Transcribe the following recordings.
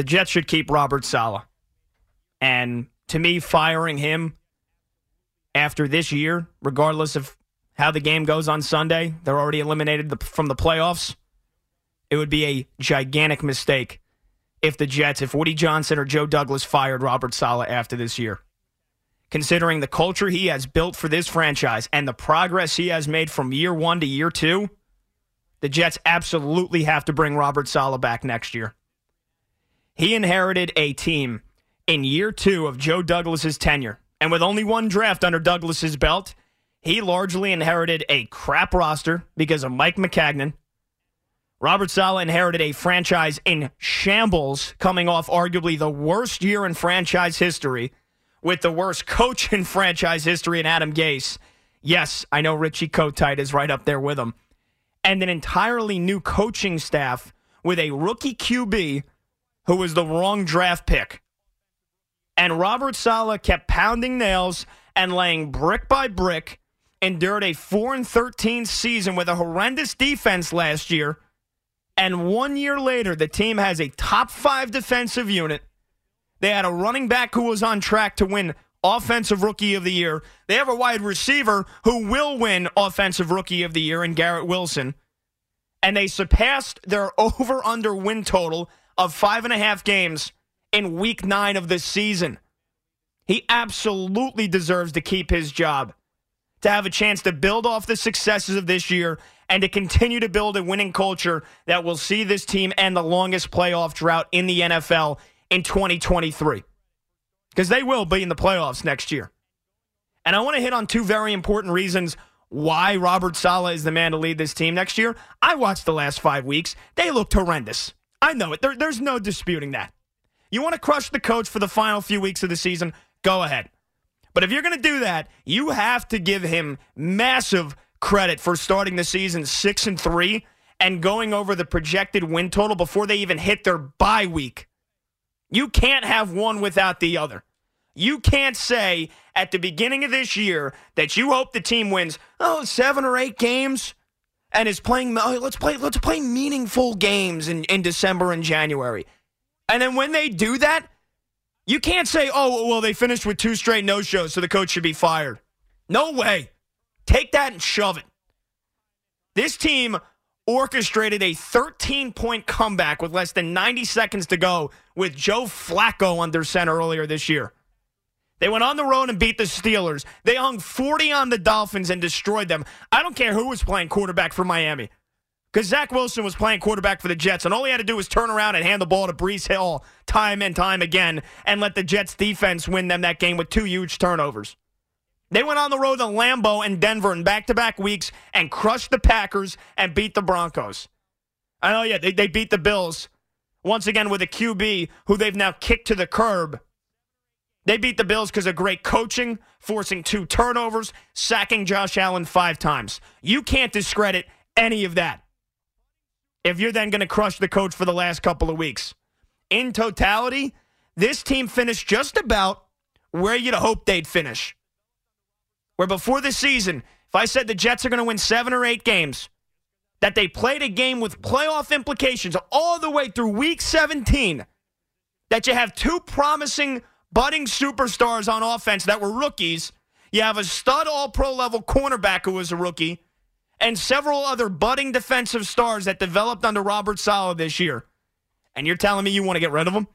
the Jets should keep Robert Saleh. And to me, firing him after this year, regardless of how the game goes on Sunday, they're already eliminated from the playoffs. It would be a gigantic mistake if the Jets, if Woody Johnson or Joe Douglas fired Robert Saleh after this year. Considering the culture he has built for this franchise and the progress he has made from year one to year two, the Jets absolutely have to bring Robert Saleh back next year. He inherited a team in year two of Joe Douglas's tenure. And with only one draft under Douglas's belt, he largely inherited a crap roster because of Mike Maccagnan, Robert Saleh inherited a franchise in shambles, coming off arguably the worst year in franchise history, with the worst coach in franchise history in Adam Gase. Yes, I know Richie Kotite is right up there with him. And an entirely new coaching staff with a rookie QB who was the wrong draft pick. And Robert Saleh kept pounding nails and laying brick by brick, endured a 4 and 13 season with a horrendous defense last year and one year later, the team has a top five defensive unit. They had a running back who was on track to win Offensive Rookie of the Year. They have a wide receiver who will win Offensive Rookie of the Year in Garrett Wilson. And they surpassed their over under win total of five and a half games in week nine of this season. He absolutely deserves to keep his job, to have a chance to build off the successes of this year and to continue to build a winning culture that will see this team end the longest playoff drought in the NFL in 2023. Because they will be in the playoffs next year. And I want to hit on two very important reasons why Robert Saleh is the man to lead this team next year. I watched the last five weeks. They looked horrendous. I know it. There, there's no disputing that. You want to crush the coach for the final few weeks of the season? Go ahead. But if you're going to do that, you have to give him massive credit for starting the season six and three and going over the projected win total before they even hit their bye week. You can't have one without the other. You can't say at the beginning of this year that you hope the team wins oh seven or eight games and is playing oh, let's play let's play meaningful games in, in December and January. And then when they do that, you can't say, oh well, they finished with two straight no shows, so the coach should be fired. No way. Take that and shove it. This team orchestrated a 13 point comeback with less than 90 seconds to go with Joe Flacco under center earlier this year. They went on the road and beat the Steelers. They hung 40 on the Dolphins and destroyed them. I don't care who was playing quarterback for Miami. Because Zach Wilson was playing quarterback for the Jets, and all he had to do was turn around and hand the ball to Breece Hall time and time again and let the Jets defense win them that game with two huge turnovers. They went on the road to Lambeau and Denver in back to back weeks and crushed the Packers and beat the Broncos. I know, yeah, they, they beat the Bills once again with a QB who they've now kicked to the curb. They beat the Bills because of great coaching, forcing two turnovers, sacking Josh Allen five times. You can't discredit any of that if you're then going to crush the coach for the last couple of weeks. In totality, this team finished just about where you'd hope they'd finish where before the season, if I said the Jets are going to win seven or eight games, that they played a game with playoff implications all the way through week 17, that you have two promising budding superstars on offense that were rookies, you have a stud all pro level cornerback who was a rookie, and several other budding defensive stars that developed under Robert Saleh this year. And you're telling me you want to get rid of them?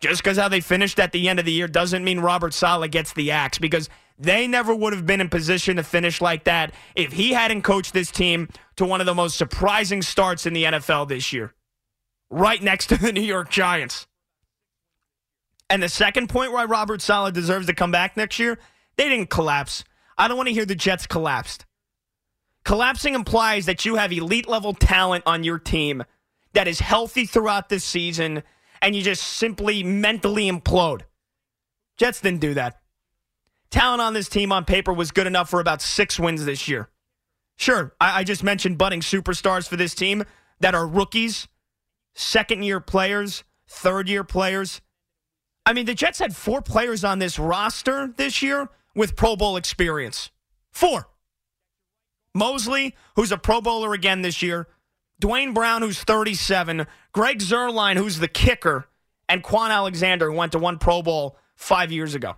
Just because how they finished at the end of the year doesn't mean Robert Saleh gets the axe because they never would have been in position to finish like that if he hadn't coached this team to one of the most surprising starts in the NFL this year, right next to the New York Giants. And the second point why Robert Saleh deserves to come back next year, they didn't collapse. I don't want to hear the Jets collapsed. Collapsing implies that you have elite level talent on your team that is healthy throughout this season and you just simply mentally implode. Jets didn't do that talent on this team on paper was good enough for about six wins this year. Sure, I, I just mentioned budding superstars for this team that are rookies, second year players, third year players. I mean, the Jets had four players on this roster this year with Pro Bowl experience. Four. Mosley, who's a Pro Bowler again this year. Duane Brown, who's 37. Greg Zuerlein, who's the kicker and Kwon Alexander, who went to one Pro Bowl five years ago.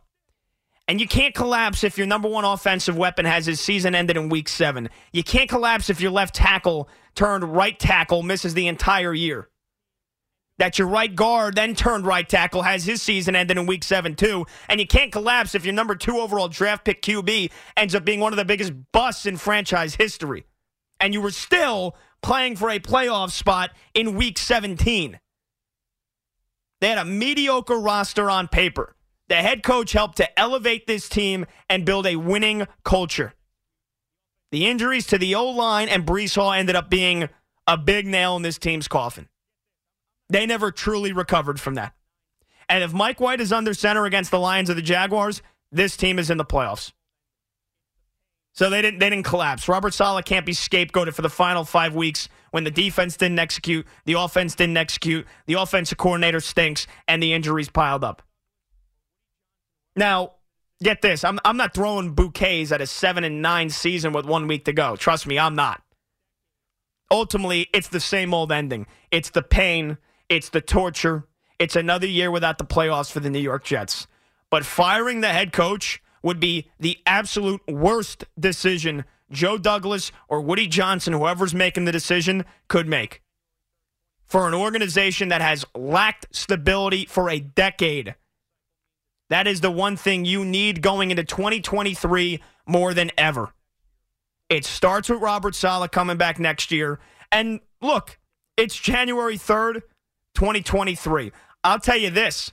And you can't collapse if your number one offensive weapon has his season ended in week seven. You can't collapse if your left tackle turned right tackle misses the entire year. That your right guard then turned right tackle has his season ended in week seven, too. And you can't collapse if your number two overall draft pick QB ends up being one of the biggest busts in franchise history. And you were still playing for a playoff spot in week 17. They had a mediocre roster on paper. The head coach helped to elevate this team and build a winning culture. The injuries to the O line and Breece Hall ended up being a big nail in this team's coffin. They never truly recovered from that. And if Mike White is under center against the Lions or the Jaguars, this team is in the playoffs. So they didn't they didn't collapse. Robert Saleh can't be scapegoated for the final five weeks when the defense didn't execute, the offense didn't execute, the offensive coordinator stinks, and the injuries piled up. Now, get this. I'm I'm not throwing bouquets at a seven and nine season with one week to go. Trust me, I'm not. Ultimately, it's the same old ending. It's the pain, it's the torture, it's another year without the playoffs for the New York Jets. But firing the head coach would be the absolute worst decision Joe Douglas or Woody Johnson, whoever's making the decision, could make. For an organization that has lacked stability for a decade, that is the one thing you need going into 2023 more than ever. It starts with Robert Saleh coming back next year. And look, it's January 3rd, 2023. I'll tell you this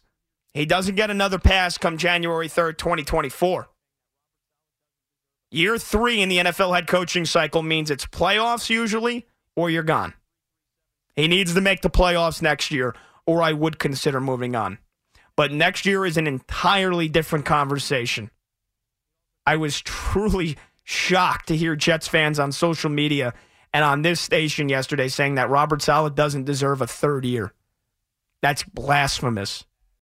he doesn't get another pass come January 3rd, 2024. Year three in the NFL head coaching cycle means it's playoffs usually, or you're gone. He needs to make the playoffs next year, or I would consider moving on. But next year is an entirely different conversation. I was truly shocked to hear Jets fans on social media and on this station yesterday saying that Robert Saleh doesn't deserve a third year. That's blasphemous.